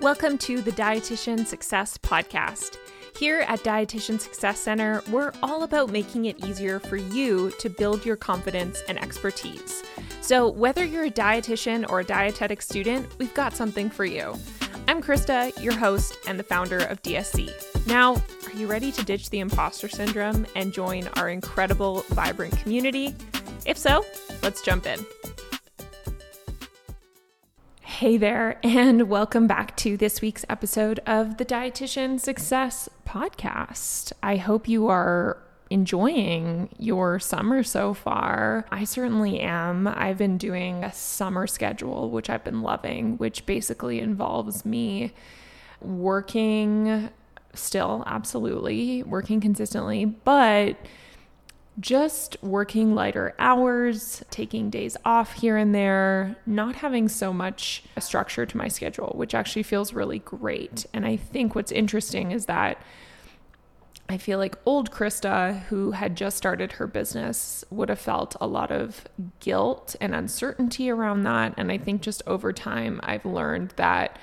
Welcome to the Dietitian Success Podcast. Here at Dietitian Success Center, we're all about making it easier for you to build your confidence and expertise. So, whether you're a dietitian or a dietetic student, we've got something for you. I'm Krista, your host and the founder of DSC. Now, are you ready to ditch the imposter syndrome and join our incredible, vibrant community? If so, let's jump in. Hey there, and welcome back to this week's episode of the Dietitian Success Podcast. I hope you are enjoying your summer so far. I certainly am. I've been doing a summer schedule, which I've been loving, which basically involves me working still, absolutely, working consistently, but just working lighter hours, taking days off here and there, not having so much structure to my schedule, which actually feels really great. And I think what's interesting is that I feel like old Krista, who had just started her business, would have felt a lot of guilt and uncertainty around that. And I think just over time, I've learned that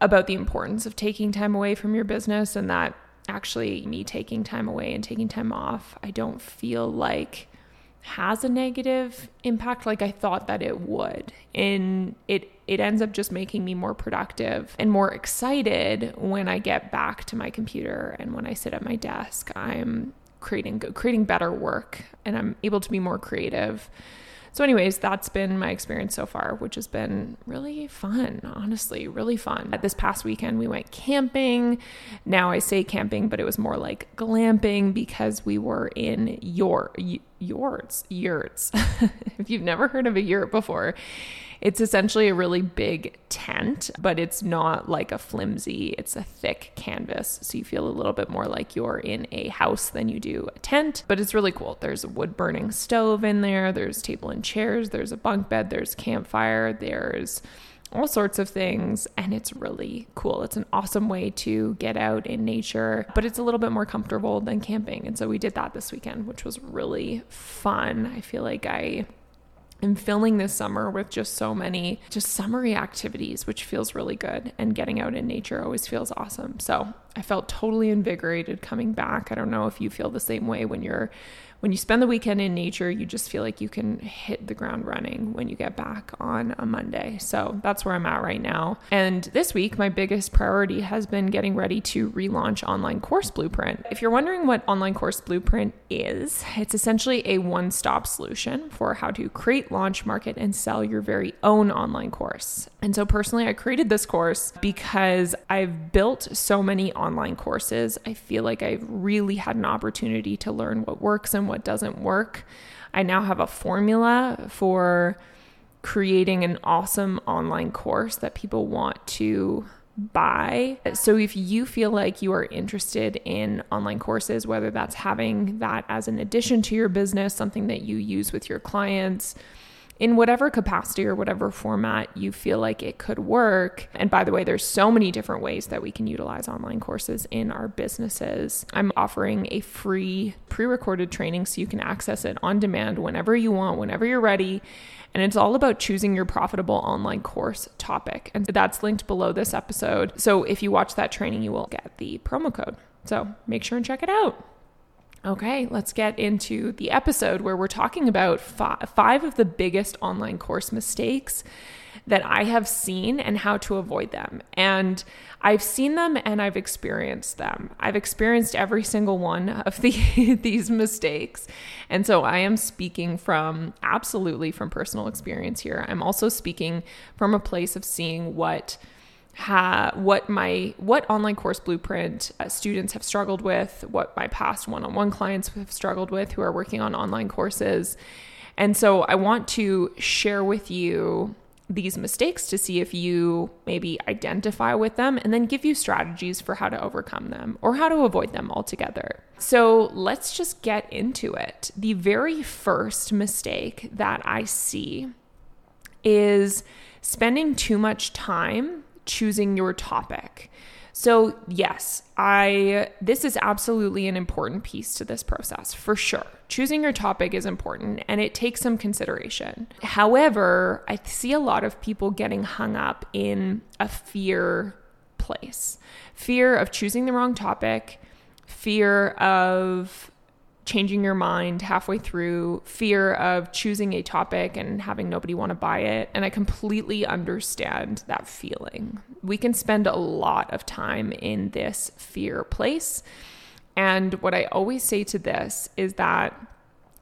about the importance of taking time away from your business and that actually me taking time away and taking time off, I don't feel like has a negative impact like I thought that it would. And it it ends up just making me more productive and more excited when I get back to my computer and when I sit at my desk. I'm creating creating better work and I'm able to be more creative so, anyways, that's been my experience so far, which has been really fun, honestly, really fun. At this past weekend, we went camping. Now I say camping, but it was more like glamping because we were in your yurts, yurts. if you've never heard of a yurt before, it's essentially a really big tent, but it's not like a flimsy, it's a thick canvas. So you feel a little bit more like you're in a house than you do a tent, but it's really cool. There's a wood burning stove in there, there's table and chairs, there's a bunk bed, there's campfire, there's all sorts of things and it's really cool. It's an awesome way to get out in nature, but it's a little bit more comfortable than camping. And so we did that this weekend, which was really fun. I feel like I am filling this summer with just so many just summery activities, which feels really good. And getting out in nature always feels awesome. So I felt totally invigorated coming back. I don't know if you feel the same way when you're when you spend the weekend in nature, you just feel like you can hit the ground running when you get back on a Monday. So that's where I'm at right now. And this week, my biggest priority has been getting ready to relaunch Online Course Blueprint. If you're wondering what Online Course Blueprint is, it's essentially a one stop solution for how to create, launch, market, and sell your very own online course. And so, personally, I created this course because I've built so many online courses. I feel like I've really had an opportunity to learn what works and what doesn't work. I now have a formula for creating an awesome online course that people want to buy. So if you feel like you are interested in online courses, whether that's having that as an addition to your business, something that you use with your clients, in whatever capacity or whatever format you feel like it could work. And by the way, there's so many different ways that we can utilize online courses in our businesses. I'm offering a free pre-recorded training so you can access it on demand whenever you want, whenever you're ready. And it's all about choosing your profitable online course topic. And that's linked below this episode. So if you watch that training, you will get the promo code. So make sure and check it out. Okay, let's get into the episode where we're talking about five of the biggest online course mistakes that I have seen and how to avoid them. And I've seen them and I've experienced them. I've experienced every single one of the, these mistakes. And so I am speaking from absolutely from personal experience here. I'm also speaking from a place of seeing what ha- what my what online course blueprint uh, students have struggled with, what my past one-on-one clients have struggled with who are working on online courses. And so I want to share with you these mistakes to see if you maybe identify with them and then give you strategies for how to overcome them or how to avoid them altogether. So let's just get into it. The very first mistake that I see is spending too much time choosing your topic. So, yes, I this is absolutely an important piece to this process for sure. Choosing your topic is important and it takes some consideration. However, I see a lot of people getting hung up in a fear place. Fear of choosing the wrong topic, fear of changing your mind halfway through, fear of choosing a topic and having nobody want to buy it. And I completely understand that feeling. We can spend a lot of time in this fear place. And what I always say to this is that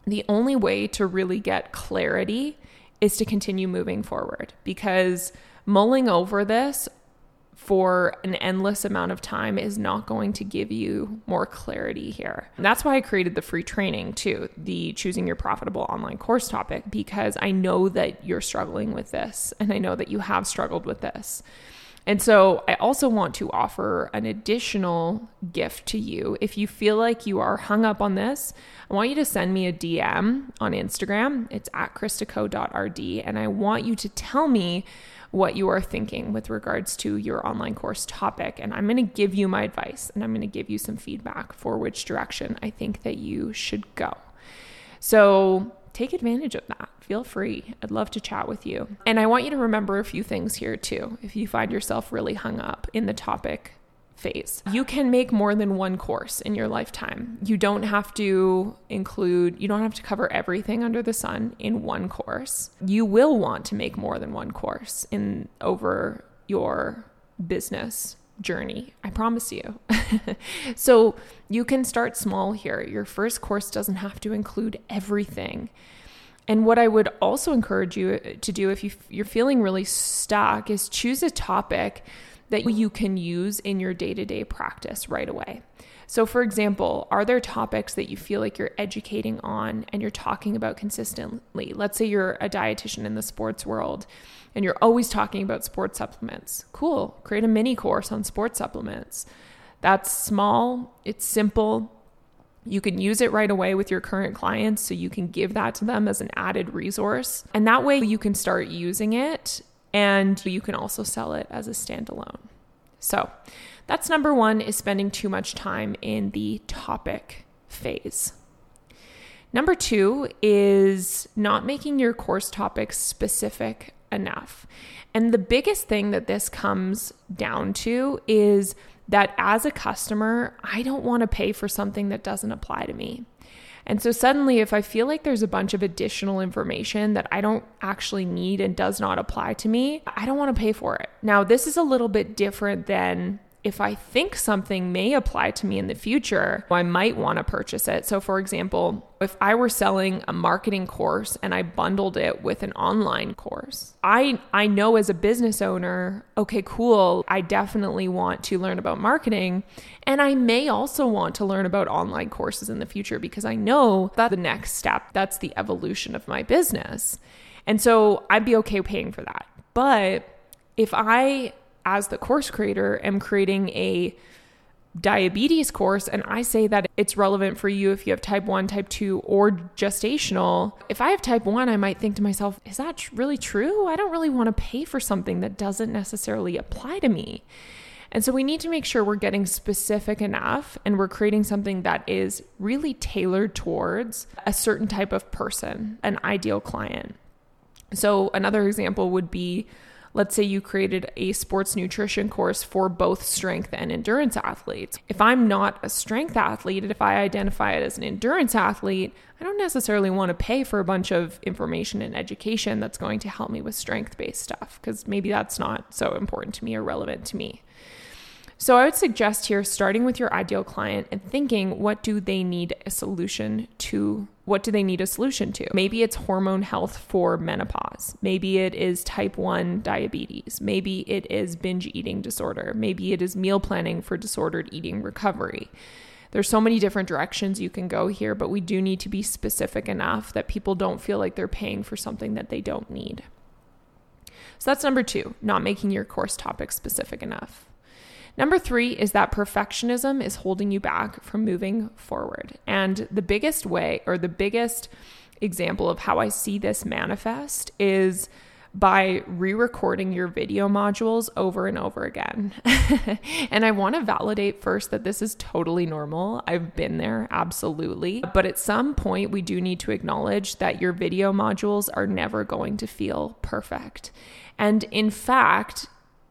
the only way to really get clarity is to continue moving forward because mulling over this for an endless amount of time is not going to give you more clarity here. And that's why I created the free training too, the choosing your profitable online course topic, because I know that you're struggling with this and I know that you have struggled with this. And so I also want to offer an additional gift to you. If you feel like you are hung up on this, I want you to send me a DM on Instagram. It's at kristaco.rd. And I want you to tell me what you are thinking with regards to your online course topic. And I'm going to give you my advice and I'm going to give you some feedback for which direction I think that you should go. So take advantage of that. Feel free. I'd love to chat with you. And I want you to remember a few things here too. If you find yourself really hung up in the topic phase. You can make more than one course in your lifetime. You don't have to include, you don't have to cover everything under the sun in one course. You will want to make more than one course in over your business journey. I promise you. so you can start small here. Your first course doesn't have to include everything. And what I would also encourage you to do if you, you're feeling really stuck is choose a topic that you can use in your day to day practice right away. So, for example, are there topics that you feel like you're educating on and you're talking about consistently? Let's say you're a dietitian in the sports world and you're always talking about sports supplements. Cool. Create a mini course on sports supplements. That's small, it's simple. You can use it right away with your current clients, so you can give that to them as an added resource. And that way you can start using it and you can also sell it as a standalone. So, that's number 1 is spending too much time in the topic phase. Number 2 is not making your course topics specific enough. And the biggest thing that this comes down to is that as a customer, I don't want to pay for something that doesn't apply to me. And so suddenly, if I feel like there's a bunch of additional information that I don't actually need and does not apply to me, I don't want to pay for it. Now, this is a little bit different than if I think something may apply to me in the future, I might want to purchase it. So, for example, if I were selling a marketing course and I bundled it with an online course, I, I know as a business owner, okay, cool, I definitely want to learn about marketing. And I may also want to learn about online courses in the future because I know that the next step, that's the evolution of my business. And so I'd be okay paying for that. But if I as the course creator, am creating a diabetes course and I say that it's relevant for you if you have type 1, type 2 or gestational. If I have type 1, I might think to myself, is that really true? I don't really want to pay for something that doesn't necessarily apply to me. And so we need to make sure we're getting specific enough and we're creating something that is really tailored towards a certain type of person, an ideal client. So another example would be Let's say you created a sports nutrition course for both strength and endurance athletes. If I'm not a strength athlete, if I identify it as an endurance athlete, I don't necessarily want to pay for a bunch of information and education that's going to help me with strength based stuff because maybe that's not so important to me or relevant to me. So I would suggest here starting with your ideal client and thinking what do they need a solution to? What do they need a solution to? Maybe it's hormone health for menopause. Maybe it is type 1 diabetes. Maybe it is binge eating disorder. Maybe it is meal planning for disordered eating recovery. There's so many different directions you can go here, but we do need to be specific enough that people don't feel like they're paying for something that they don't need. So that's number 2, not making your course topic specific enough. Number three is that perfectionism is holding you back from moving forward. And the biggest way, or the biggest example of how I see this manifest is by re recording your video modules over and over again. and I want to validate first that this is totally normal. I've been there, absolutely. But at some point, we do need to acknowledge that your video modules are never going to feel perfect. And in fact,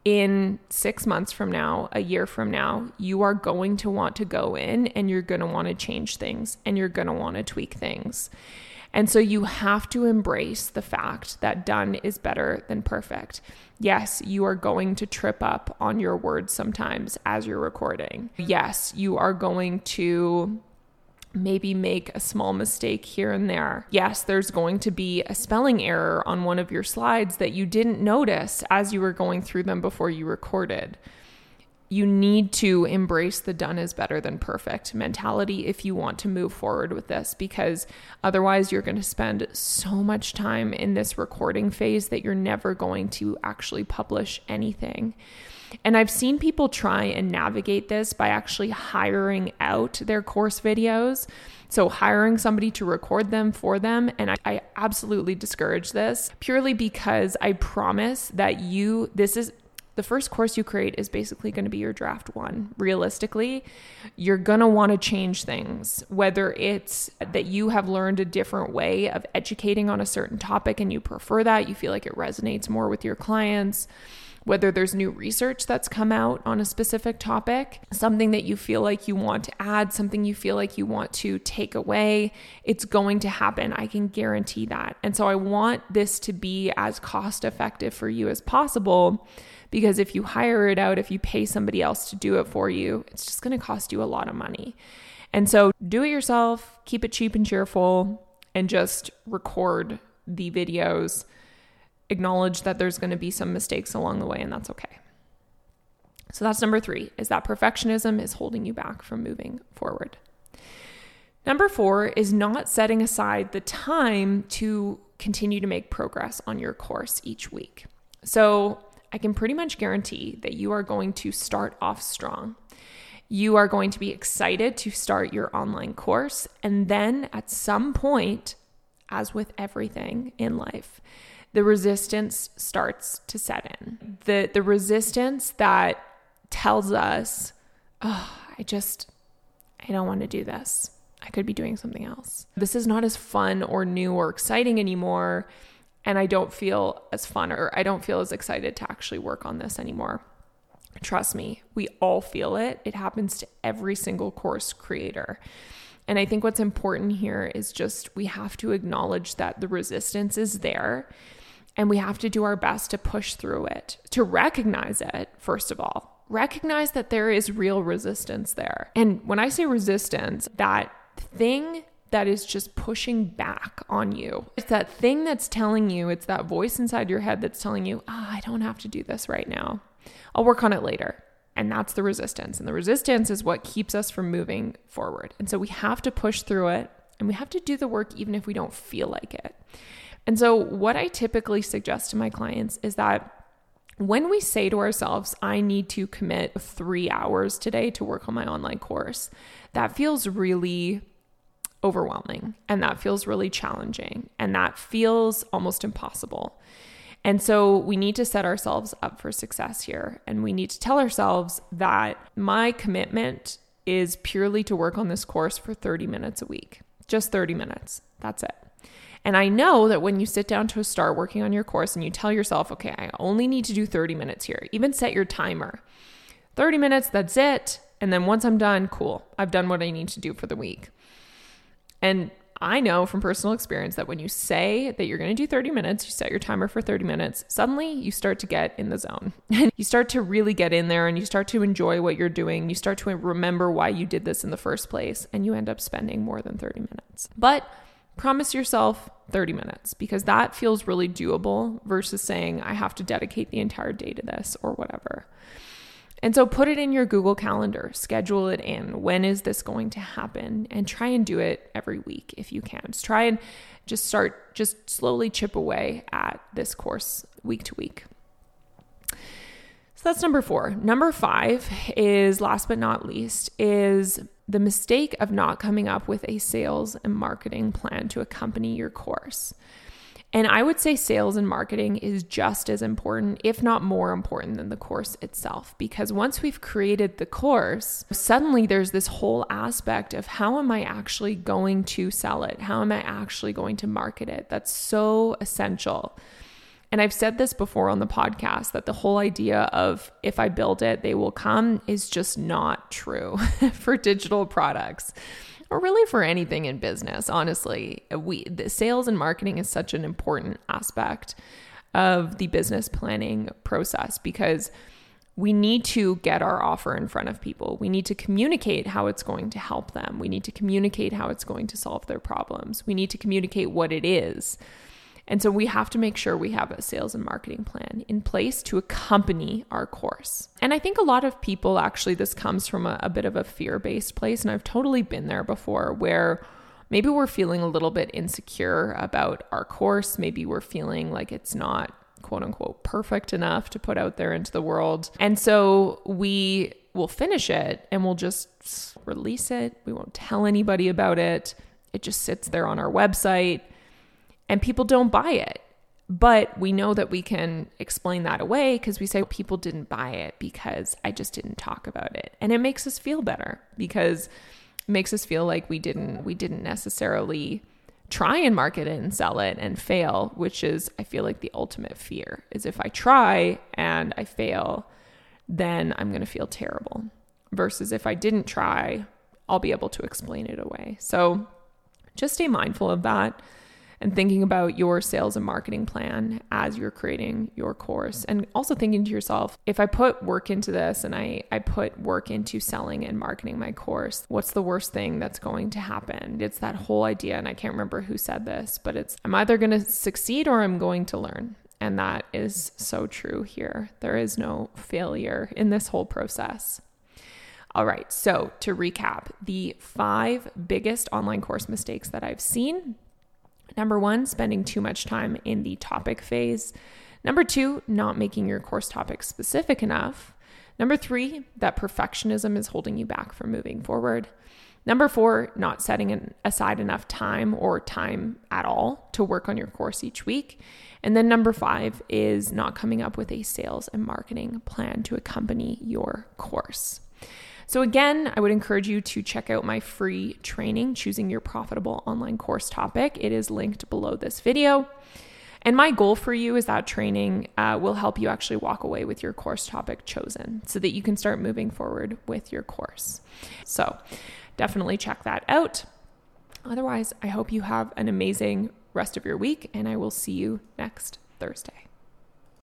in six months from now, a year from now, you are going to want to go in and you're going to want to change things and you're going to want to tweak things. And so you have to embrace the fact that done is better than perfect. Yes, you are going to trip up on your words sometimes as you're recording. Yes, you are going to maybe make a small mistake here and there. Yes, there's going to be a spelling error on one of your slides that you didn't notice as you were going through them before you recorded you need to embrace the done is better than perfect mentality if you want to move forward with this because otherwise you're going to spend so much time in this recording phase that you're never going to actually publish anything. And I've seen people try and navigate this by actually hiring out their course videos. So, hiring somebody to record them for them. And I, I, absolutely discourage this purely because I promise that you, this is the first course you create is basically going to be your draft one. Realistically, you're going to want to change things, whether it's that you have learned a different way of educating on a certain topic and you prefer that, you feel like it resonates more with your clients, whether there's new research that's come out on a specific topic, something that you feel like you want to add, something you feel like you want to take away, it's going to happen. I can guarantee that. And so I want this to be as cost effective for you as possible because if you hire it out, if you pay somebody else to do it for you, it's just going to cost you a lot of money. And so do it yourself, keep it cheap and cheerful, and just record the videos. Acknowledge that there's going to be some mistakes along the way, and that's okay. So that's number three is that perfectionism is holding you back from moving forward. Number four is not setting aside the time to continue to make progress on your course each week. So I can pretty much guarantee that you are going to start off strong. You are going to be excited to start your online course. And then at some point, as with everything in life, the resistance starts to set in. The, the resistance that tells us, oh, I just, I don't want to do this. I could be doing something else. This is not as fun or new or exciting anymore and I don't feel as fun or I don't feel as excited to actually work on this anymore. Trust me, we all feel it. It happens to every single course creator. And I think what's important here is just we have to acknowledge that the resistance is there and we have to do our best to push through it, to recognize it, first of all. Recognize that there is real resistance there. And when I say resistance, that thing that is just pushing back on you. It's that thing that's telling you, it's that voice inside your head that's telling you, oh, I don't have to do this right now. I'll work on it later. And that's the resistance. And the resistance is what keeps us from moving forward. And so we have to push through it and we have to do the work even if we don't feel like it. And so, what I typically suggest to my clients is that when we say to ourselves, I need to commit three hours today to work on my online course, that feels really overwhelming and that feels really challenging and that feels almost impossible. And so we need to set ourselves up for success here. And we need to tell ourselves that my commitment is purely to work on this course for 30 minutes a week, just 30 minutes. That's it. And I know that when you sit down to start working on your course and you tell yourself, okay, I only need to do 30 minutes here, even set your timer 30 minutes, that's it. And then once I'm done, cool, I've done what I need to do for the week. And I know from personal experience that when you say that you're going to do 30 minutes, you set your timer for 30 minutes, suddenly you start to get in the zone. And you start to really get in there and you start to enjoy what you're doing. You start to remember why you did this in the first place and you end up spending more than 30 minutes. But promise yourself 30 minutes because that feels really doable versus saying I have to dedicate the entire day to this or whatever. And so put it in your Google Calendar, schedule it in. When is this going to happen? And try and do it every week if you can. Just try and just start, just slowly chip away at this course week to week. So that's number four. Number five is last but not least, is the mistake of not coming up with a sales and marketing plan to accompany your course. And I would say sales and marketing is just as important, if not more important than the course itself. Because once we've created the course, suddenly there's this whole aspect of how am I actually going to sell it? How am I actually going to market it? That's so essential. And I've said this before on the podcast that the whole idea of if I build it, they will come is just not true for digital products or really for anything in business, honestly. We sales and marketing is such an important aspect of the business planning process because we need to get our offer in front of people. We need to communicate how it's going to help them. We need to communicate how it's going to solve their problems. We need to communicate what it is. And so we have to make sure we have a sales and marketing plan in place to accompany our course. And I think a lot of people actually, this comes from a, a bit of a fear based place. And I've totally been there before where maybe we're feeling a little bit insecure about our course. Maybe we're feeling like it's not quote unquote perfect enough to put out there into the world. And so we will finish it and we'll just release it. We won't tell anybody about it. It just sits there on our website and people don't buy it. But we know that we can explain that away because we say people didn't buy it because I just didn't talk about it. And it makes us feel better because it makes us feel like we didn't we didn't necessarily try and market it and sell it and fail, which is I feel like the ultimate fear is if I try and I fail, then I'm going to feel terrible. Versus if I didn't try, I'll be able to explain it away. So just stay mindful of that and thinking about your sales and marketing plan as you're creating your course. And also thinking to yourself if i put work into this and i i put work into selling and marketing my course what's the worst thing that's going to happen? It's that whole idea and i can't remember who said this but it's i'm either going to succeed or i'm going to learn? And that is so true here. There is no failure in this whole process. All right, so to recap, the five biggest online course mistakes that I've seen Number one, spending too much time in the topic phase. Number two, not making your course topic specific enough. Number three, that perfectionism is holding you back from moving forward. Number four, not setting aside enough time or time at all to work on your course each week. And then number five is not coming up with a sales and marketing plan to accompany your course. So, again, I would encourage you to check out my free training, Choosing Your Profitable Online Course Topic. It is linked below this video. And my goal for you is that training uh, will help you actually walk away with your course topic chosen so that you can start moving forward with your course. So, definitely check that out. Otherwise, I hope you have an amazing rest of your week, and I will see you next Thursday.